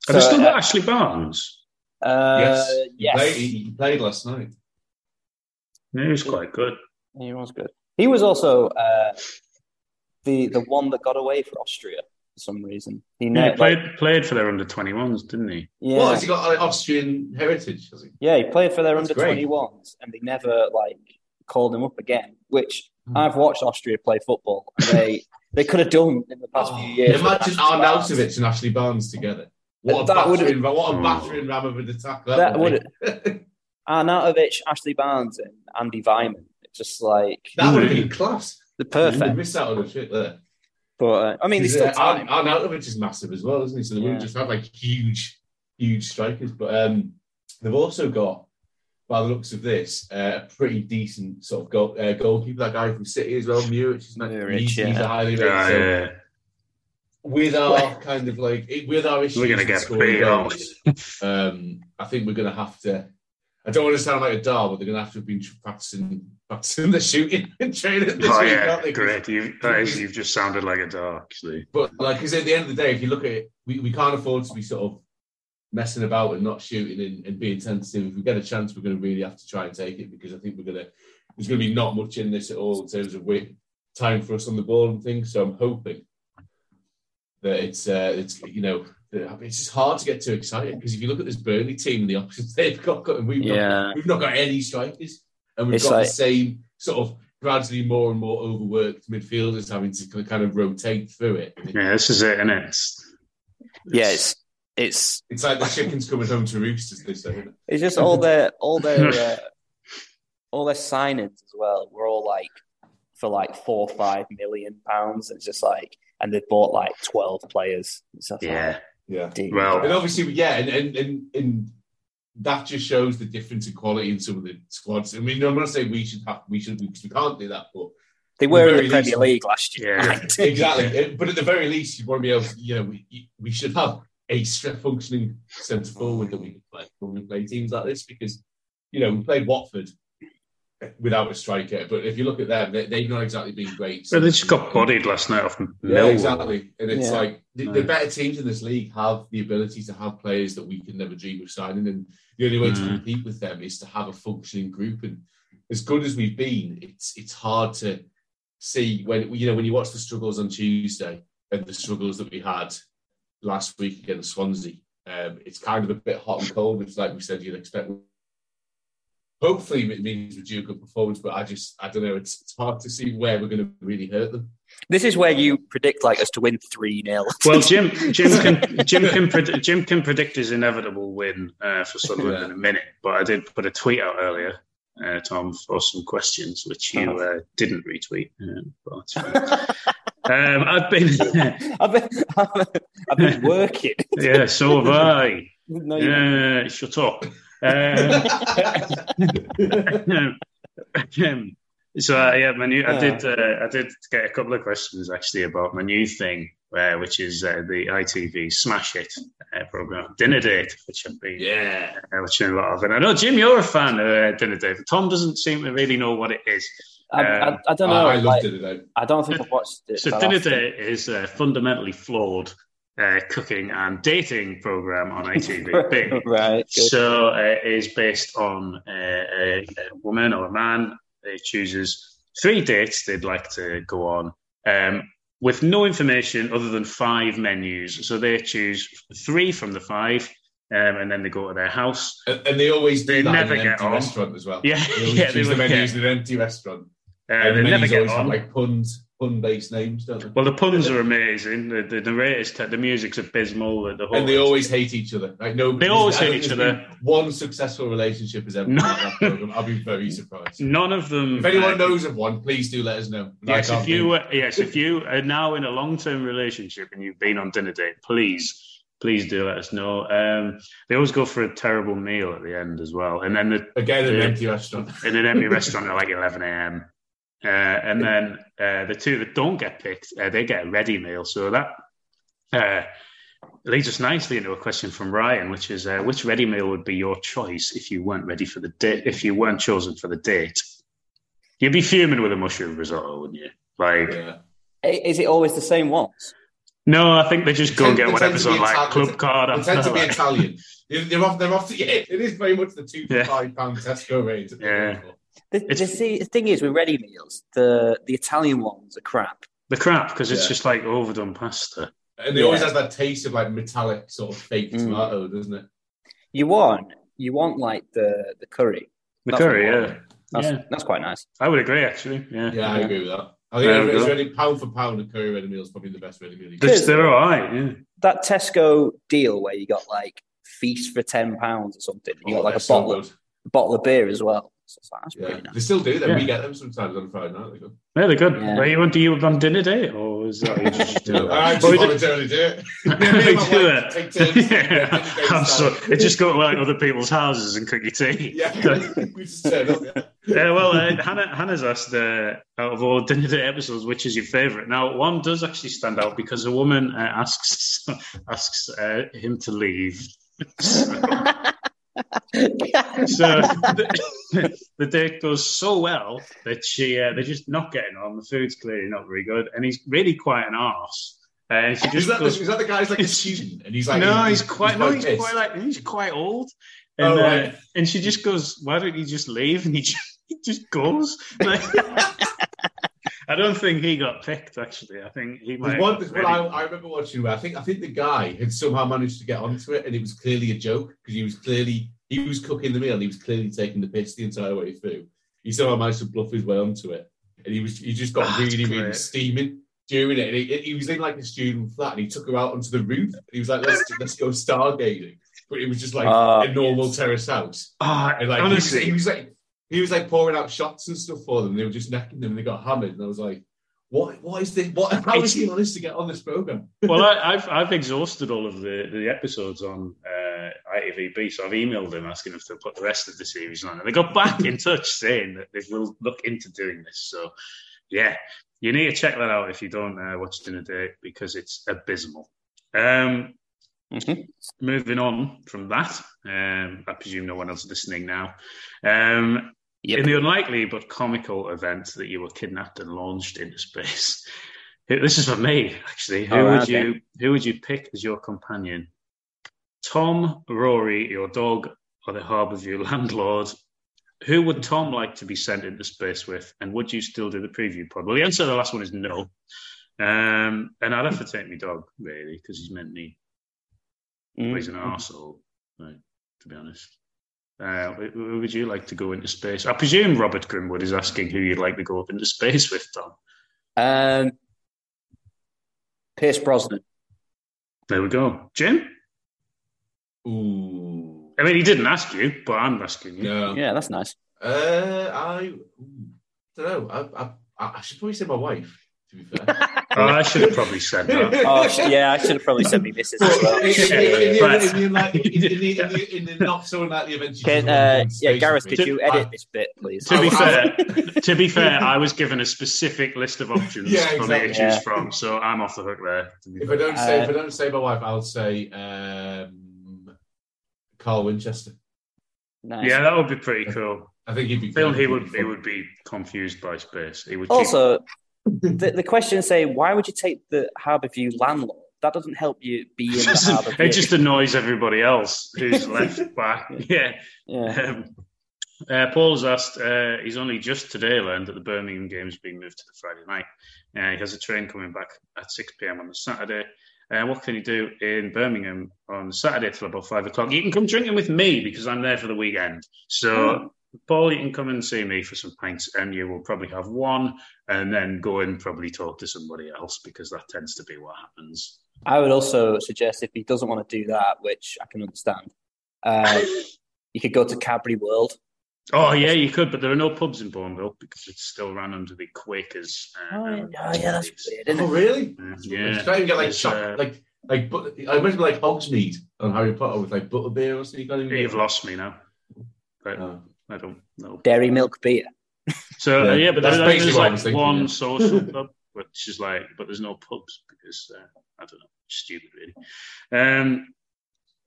Have they still got uh, Ashley Barnes? uh, yes, he, Played, he, he played last night. Yeah, he was quite good. He was good. He was also uh, the the one that got away for Austria for some reason. He, Yeah, ne- he played played for their under twenty ones, didn't he? yeah, Well, has he got like, Austrian heritage? Has he? Yeah, he played for their That's under great. twenty ones, and they never like called him up again. Which Hmm. I've watched Austria play football, and they they could have done in the past few years. Imagine Ashley Arnautovic and Ashley Barnes together. What That would've- battering, what a Oh. battering ram of an attack that, That would. Arnautovic, Ashley Barnes, and Andi Weimann. It's just like that would have been class. the They perfect. miss out on a shit there. But uh, I mean, they still uh, time. Arn- Arnautovic is massive as well, isn't he? So they wouldn't just have like huge, huge strikers. But um, they've also got, by the looks of this, uh, a pretty decent sort of goal, uh, goalkeeper. That guy from City as well, Muric. He's, not- Muric, he's, he's yeah. a highly rated. Ah, so yeah. with our kind of like with our issues, We're gonna get scoring beat up. goals, um, I think we're gonna have to. I don't want to sound like a dar, but they're gonna have to have been practicing practicing the shooting and training this Oh week, yeah, aren't they? 'Cause- great. You, that is, you've just sounded like a dog, actually. But like, because at the end of the day, if you look at it, we, we can't afford to be sort of messing about and not shooting and, and being tentative. If we get a chance, we're going to really have to try and take it because I think we're going to. There's going to be not much in this at all in terms of wait, time for us on the ball and things. So I'm hoping that it's uh, it's you know it's just hard to get too excited because if you look at this Burnley team and the options they've got, and we've Yeah. not, we've not got any strikers, and we've It's got like- the same sort of gradually more and more overworked midfielders having to kind of rotate through it. Yeah, this is it, and it? It's, yeah, it's it's It's like the chickens coming home to roost, as they say. it's just all their all their uh, all their signings as well. We're all like for like four or five million pounds. It's just like, and they've bought like twelve players. It's just yeah. like, Yeah. dude, Well- And obviously, yeah, and, and, and, and that just shows the difference in quality in some of the squads. I mean, I'm not saying we should have, we should, because we can't do that, but they were in the Premier least- League last year. Right? exactly. Uh, But at the very least, you want to be able to, you know, we, we should have a straight functioning centre forward that we can play when we play teams like this because, you know, we played Watford without a striker, but if you look at them, they, they've not exactly been great. Well, they just got bodied last night off Yeah, Millwall. exactly. And it's Yeah. like the, the better teams in this league have the ability to have players that we can never dream of signing. And the only way to Mm. compete with them is to have a functioning group. And as good as we've been, it's it's hard to see when you know when you watch the struggles on Tuesday and the struggles that we had last week against Swansea. Um, it's kind of a bit hot and cold. It's like we said you'd expect. Hopefully, it means we do a good performance, but I just I don't know. It's it's hard to see where we're going to really hurt them. This is where you predict like us to win three 0 Well, Jim, Jim can Jim can predict, Jim can predict his inevitable win uh, for Sunderland Yeah. in a minute. But I did put a tweet out earlier, uh, Tom, for some questions which you uh, didn't retweet. Um, but um, I've been, I've been, I've been working. yeah, so have I. No, you- Yeah, shut up. Um, um, so uh, yeah, my new, I did uh, I did get a couple of questions actually about my new thing, uh, which is uh, the ITV Smash It uh, program, Dinner Date, which I've been Yeah, uh, watching a lot of. And I know Jim, you're a fan of uh, Dinner Date. Tom doesn't seem to really know what it is. I, I, I don't know. I, I like, loved it. Though. I don't think I've watched it. So Dinner often. Date is a fundamentally flawed uh, cooking and dating program on ITV. right. Good. So uh, it is based on uh, a, a woman or a man who chooses three dates they'd like to go on um, with no information other than five menus. So they choose three from the five um, and then they go to their house. And, and they always do They that never get on. restaurant as well. Yeah, they yeah, they choose the would, menus yeah. in an empty restaurant. Uh, and they the never get always have on. like puns, pun-based names, don't they? Well, the puns are amazing. The, the narrator's te- the music's abysmal. The, the whole and they always hate each other. Like no, They always hate each other. One successful relationship has ever been No. that program. I'll be very surprised. none of them. If anyone uh, knows of one, please do let us know. Yes, if you uh, yes, if you are now in a long term relationship and you've been on dinner date, please, please do let us know. Um, they always go for a terrible meal at the end as well, and then the, again in an empty restaurant. in an empty restaurant at like eleven a.m. Uh, and then uh, the two that don't get picked, uh, they get a ready meal. So that uh, leads us nicely into a question from Ryan, which is, uh, which ready meal would be your choice if you weren't ready for the date? If you weren't chosen for the date, you'd be fuming with a mushroom risotto, wouldn't you? Like. Yeah. Is it always the same ones? No, I think they just go and get tend to whatever's on like Italian- club card. They after, tend to be Italian. They're, they're off. They're off. Yeah, it is very much the two for Yeah. five pound Tesco range. Yeah. going for. The, the, see, the thing is with ready meals, the the Italian ones are crap. the crap because it's Yeah. just like overdone pasta. And they Yeah. always has that taste of like metallic sort of fake Mm. tomato, doesn't it? You want you want like the the curry. The That's curry, yeah. That's, Yeah. that's quite nice. I would agree actually. Yeah, Yeah, I agree with that. I think There it's go. really pound for pound, a curry ready meal is probably the best ready meal. you They're, can they're all right. Yeah, That Tesco deal where you got like feast for ten pounds or something. You Oh, got like they're a so bottle good. bottle of beer as well. So like, that's Yeah, pretty nice. they still do them. Yeah. We get them sometimes on Friday night. They go, yeah they're good. Yeah. Where you want to you on dinner date or is that you just do it? I Oh, actually we do- voluntarily do it. we Me do it. take turns. Yeah. I'm so, style. it just go to like other people's houses and cook your tea. Yeah, we just turn up. Yeah. Yeah, well, uh, Hannah, Hannah's asked uh, out of all dinner date episodes, which is your favourite? Now, one does actually stand out because a woman uh, asks asks uh, him to leave. so the, the date goes so well that she uh, they're just not getting on. The food's clearly not very good, and he's really quite an arse. Uh, and she Is just that, the, goes, is that the guy's like a student? And he's like, no, he's quite no, he's pissed. quite like he's quite old. And, Oh, right. uh, and she just goes, "Why don't you just leave?" And he just, he just goes. Like, I don't think he got picked. Actually, I think he might. There's one, have there's got I. I remember watching where I think I think the guy had somehow managed to get onto it, and it was clearly a joke because he was clearly he was cooking the meal, and he was clearly taking the piss the entire way through. He somehow managed to bluff his way onto it, and he was he just got Ah, that's really really steaming during it. And he, he was in like a student flat, and he took her out onto the roof. And he was like, "Let's let's go stargazing," but it was just like Ah, a normal terrace house. Ah, And like he was, honestly, he was like he was like pouring out shots and stuff for them. They were just necking them, and they got hammered. And I was like, "What? What is this? What? How is he managed to get on this program?" well, I, I've I've exhausted all of the, the episodes on uh, ITVB, so I've emailed them asking them to put the rest of the series on, and they got back in touch saying that they will look into doing this. So, yeah, you need to check that out if you don't uh, watch Dinner Date because it's abysmal. Um, Mhm. Moving on from that, um, I presume no one else is listening now. Um, Yep. In the unlikely but comical event that you were kidnapped and launched into space, this is for me actually. Who Oh, would okay. you who would you pick as your companion? Tom, Rory, your dog, or the Harbourview landlord? who would Tom like to be sent into space with, and would you still do the preview pod? Well, the answer to the last one is no. Um, and I'd have to take my dog really because he's meant me. Mm. He's an arsehole, right, to be honest. Uh, who would you like to go into space? I presume Robert Grimwood is asking who you'd like to go up into space with, Tom. Um, Pierce Brosnan. There we go. Jim? Ooh. I mean, he didn't ask you, but I'm asking you. No. Yeah, that's nice. Uh, I don't know. I, I, I should probably say my wife. To be fair. Oh, I should have probably said that. Oh, sh- yeah, I should have probably sent me this as well. in, in, in, But- in, in, like, in, in, the, in, the, in the not so unlikely event. you Can, just uh, want yeah, space Gareth, with could me. you edit this bit, please? To be I- fair, to be fair, I was given a specific list of options Yeah, for me to exactly. choose Yeah. from, so I'm off the hook there. to be If I fair. don't say, Uh, if I don't say my wife, I'll say um, Carl Winchester. Nice. Yeah, that would be pretty cool. I think he'd be. I feel good. he He'd would be he fun. would be confused by space. He would keep- Also, the, the question say, why would you take the Harbourview landlord? That doesn't help you be in the it just annoys everybody else who's left back. Yeah. yeah. Um, uh, Paul has asked, uh, he's only just today learned that the Birmingham game is being moved to the Friday night. Uh, he has a train coming back at 6 pm on the Saturday. Uh, what can you do in Birmingham on Saturday till about 5 o'clock? You can come drinking with me because I'm there for the weekend. So, Paul, you can come and see me for some pints and you will probably have one and then go and probably talk to somebody else because that tends to be what happens. I would also suggest if he doesn't want to do that, which I can understand, uh, you could go to Cadbury World. Oh, yeah, you could, but there are no pubs in Bournville because it's still run under the Quakers. uh, Oh, um, yeah, yeah, that's weird, isn't Oh really? Uh, Yeah. Yeah. Try and get like It's, shop, uh, like like but I imagine like Hogsmeade on Harry Potter with like butterbeer or something. You can't even You've lost me now. But Oh. I don't know. Dairy milk beer. So Yeah. uh, yeah, but That's there- basically there's what I like was thinking, one yeah. social pub, which is like, but there's no pubs because uh, I don't know, stupid really. Um,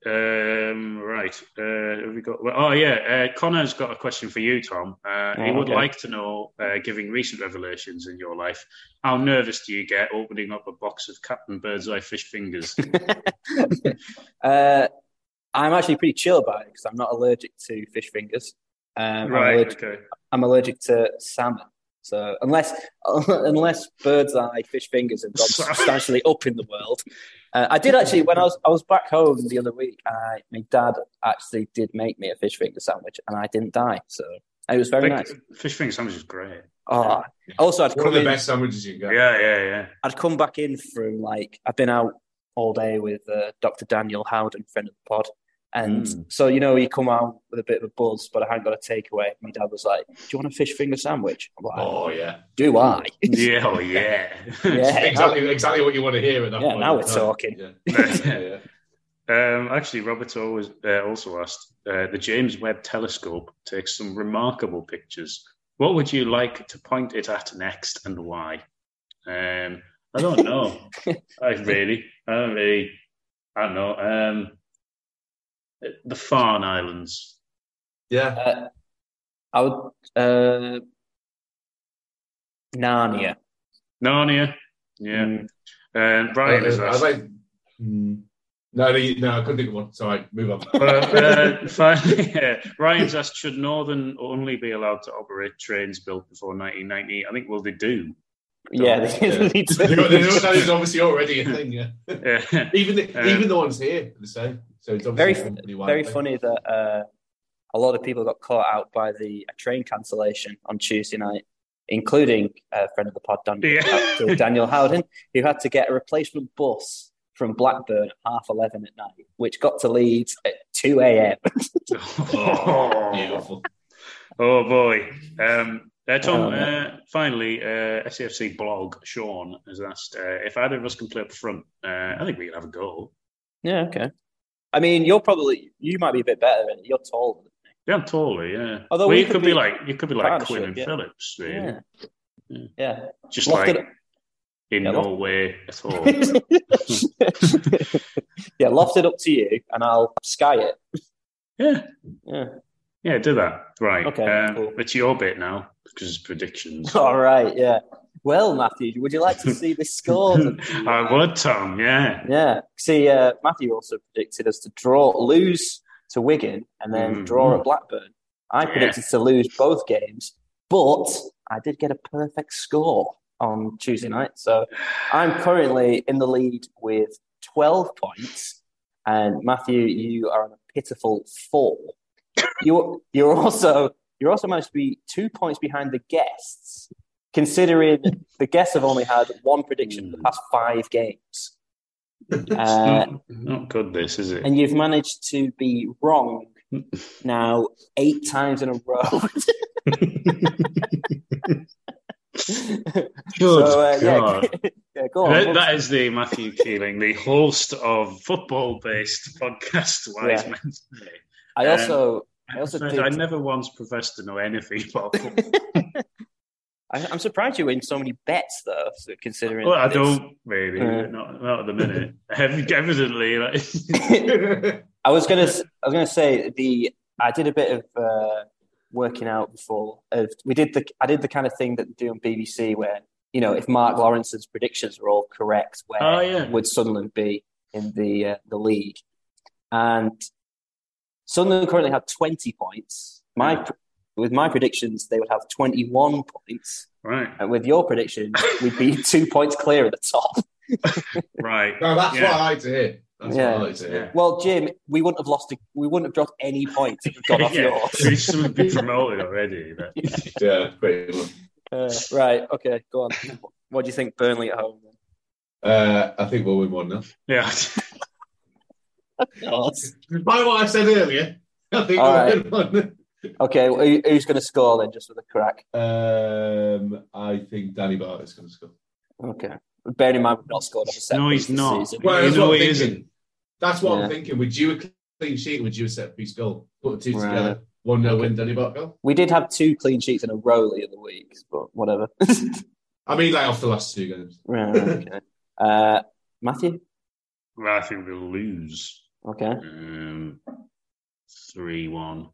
um, right, uh, have we got? Well, oh yeah, uh, Connor's got a question for you, Tom. Uh, he Oh, would okay. like to know, uh, giving recent revelations in your life, how nervous do you get opening up a box of Captain Birds Eye fish fingers? uh, I'm actually pretty chill about it because I'm not allergic to fish fingers. Um, I'm, allergic, okay. I'm allergic to salmon. So unless unless Birds Eye fish fingers have gone substantially up in the world, uh, I did actually when I was I was back home the other week. I, my dad actually did make me a fish finger sandwich, and I didn't die. So it was very Like, nice. Fish finger sandwich is great. Oh, also I'd One of come the in. best sandwiches you can get. Yeah, yeah, yeah. I'd come back in from like I've been out all day with uh, Dr. Daniel Howden, friend of the pod, and Mm. so you know you come out with a bit of a buzz, but I hadn't got a takeaway. My dad was like, "Do you want a fish finger sandwich?" I'm like, Oh yeah. "Do I?" Yeah, oh yeah. Yeah. exactly exactly what you want to hear at that Yeah, point. now we're talking. Yeah. Yeah. yeah. Um, actually, Robert always uh, also asked uh, the James Webb Telescope takes some remarkable pictures. What would you like to point it at next, and why? Um, I don't know. I really, I don't really, I don't know. Um, the Farne Islands. Yeah. Uh, I would uh, Narnia. Narnia. Yeah. Mm. Um, Brian has I, I asked. like. Hmm. No, no, no, I couldn't think of one. Sorry, move on. But, uh, finally, yeah, Ryan's asked, should Northern only be allowed to operate trains built before 1990? I think, well, they do. Yeah, they, Yeah. they need You know, you know, to. that is obviously already a thing. Yeah. Yeah. Even the, Uh, even the ones here are the same. So it's very obviously a very thing. funny that uh, a lot of people got caught out by the uh, train cancellation on Tuesday night, including a friend of the pod, Daniel, Yeah. Daniel Howden, who had to get a replacement bus from Blackburn at half eleven at night, which got to Leeds at two a.m. Oh, beautiful. Oh boy. Um, uh, Tom, Oh, uh, finally, uh, SAFC blog, Sean, has asked uh, if either of us can play up front. Uh, I think we can have a go. yeah, okay. I mean, you're probably you might be a bit better. than You're taller. Yeah, I'm taller, yeah. Although well, we you could could be, be like you could be like Quinn and yeah. Phillips, really. Yeah, Yeah. yeah. Just Loft like it- in Yeah, no loft- way at all. yeah, loft it up to you, and I'll sky it. yeah, Yeah. yeah, do that. Right. Okay, um, cool. It's your bit now because predictions. All right. Yeah. Well, Matthew, would you like to see the scores? I would, Tom. Yeah. Yeah. See, uh, Matthew also predicted us to draw, lose to Wigan, and then Mm. draw at Blackburn. I predicted to lose both games, but I did get a perfect score on Tuesday night. So I'm currently in the lead with 12 points. And Matthew, you are on a pitiful four. You're. you're also you're also managed to be two points behind the guests, considering the guests have only had one prediction for the past five games. It's Uh, not, not good, this, is it? and you've managed to be wrong now eight times in a row. Good so, uh, yeah, God. yeah, go on. That- that is the Matthew Keeling, the host of football-based podcast Wise Yeah. Men Say. I also, I also I, did. I never once professed to know anything about football. I, I'm surprised you win so many bets, though. Considering, well, I this. don't really, Uh. not, not at the minute. Evidently, like, I was gonna, I was gonna say the. I did a bit of uh, working out before. Of, we did the, I did the kind of thing that they do on BBC, where you know, if Mark Lawrenson's predictions were all correct, where Oh, yeah. would Sunderland be in the uh, the league? And Sunderland currently have 20 points. My Yeah. with my predictions, they would have 21 points. right, And with your prediction, we'd be two points clear at the top. right. no, that's Yeah. what I like to hear. That's Yeah. what I like to hear. Well, Jim, we wouldn't have lost. A, we wouldn't have dropped any points if we got off yeah, yours. we should be promoted already. But. Yeah, pretty much. Uh, right. Okay. Go on. What do you think, Burnley at home? Uh, I think we'll win one now. Yeah, By what I said earlier, I think All we'll right. win one. Okay. well, who's going to score then, just with a crack? Um, I think Danny Batth's going to score. Okay. Bearing in mind we've not scored off a set No, he's not. season. Well, that's know what I'm he thinking. isn't. That's what Yeah. I'm thinking. Would you a clean sheet? Would you a set piece goal? Put the two Right. together. One 0 Okay. win, Danny Barter goal. We did have two clean sheets in a row the other week, but whatever. I mean, like off the last two games. right. Okay. Uh, Matthew. well, I think we'll lose. Okay. Um, three one.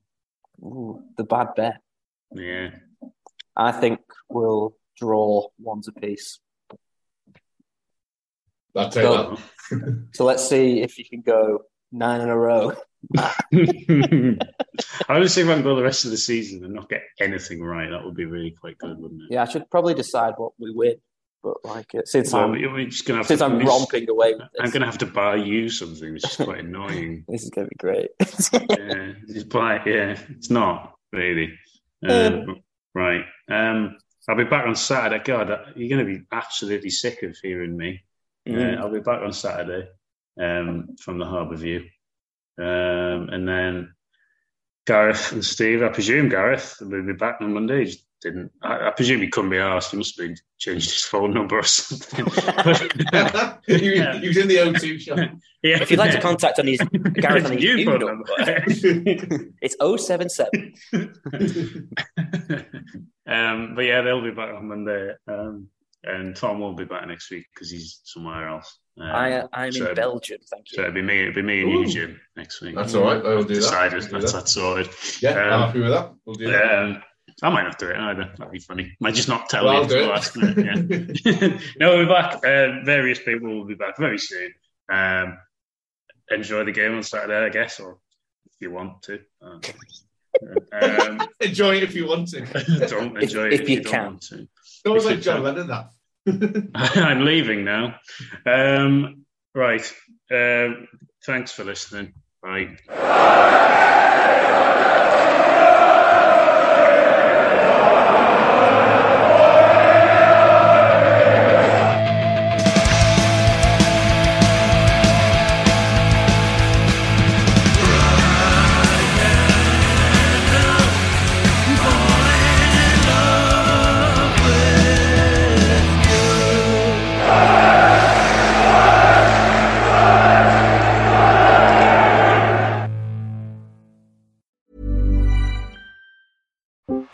Ooh, the bad bet. Yeah, I think we'll draw ones apiece. I'll take Go. that. So let's see if you can go nine in a row. I would say if I can go the rest of the season and not get anything right, that would be really quite good, wouldn't it? Yeah, I should probably decide what we win, but like uh, since So I'm we're just gonna have since to. I'm romping away with I'm gonna have to buy you something, which is quite annoying. this is going to be great. yeah, just buy. Yeah, it's not really. Um, right. Um, I'll be back on Saturday. God, you're going to be absolutely sick of hearing me. Mm. Uh, I'll be back on Saturday um, from the Harbour View. Um, and then Gareth and Steve, I presume Gareth will be back on Monday. He just didn't. I, I presume he couldn't be asked. He must have been changed his phone number or something. you, Yeah. you was in the O2 shop. yeah, if you'd like to contact on his Gareth on his You new phone number, number. it's 077. um, but yeah, they'll be back on Monday, um, and Tom will be back next week because he's somewhere else. Um, I, I'm so, in Belgium, thank you. So it'll be me. It'll be me and you, Jim, next week. That's all right. I'll do that. Decided. I'll do That's that. that's sorted. Yeah, Um, I'm happy with that. We'll do that. Um, I might not do it either. That'd be funny. Might just not tell Well, you I'll do it. last minute. Yeah. no, we'll be back. Uh, various people will be back very soon. Um, enjoy the game on Saturday, I guess, or if you want to. Um, um, Enjoy it if you want to. don't enjoy if it if you you, don't can. want to. That was like John can. Lennon, that. I'm leaving now. Um, right. Um, thanks for listening. Bye.